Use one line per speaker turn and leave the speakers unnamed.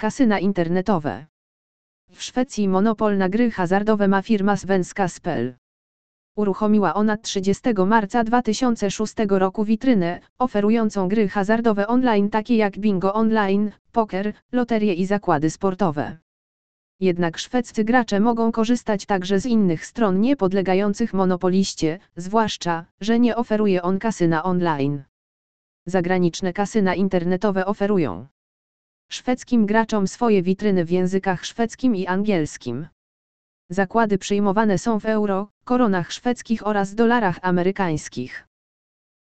Kasyna internetowe. W Szwecji monopol na gry hazardowe ma firma Svenska Spel. Uruchomiła ona 30 marca 2006 roku witrynę, oferującą gry hazardowe online takie jak bingo online, poker, loterie i zakłady sportowe. Jednak szwedzcy gracze mogą korzystać także z innych stron niepodlegających monopoliście, zwłaszcza, że nie oferuje on kasyna online. Zagraniczne kasyna internetowe oferują szwedzkim graczom swoje witryny w językach szwedzkim i angielskim. Zakłady przyjmowane są w euro, koronach szwedzkich oraz dolarach amerykańskich.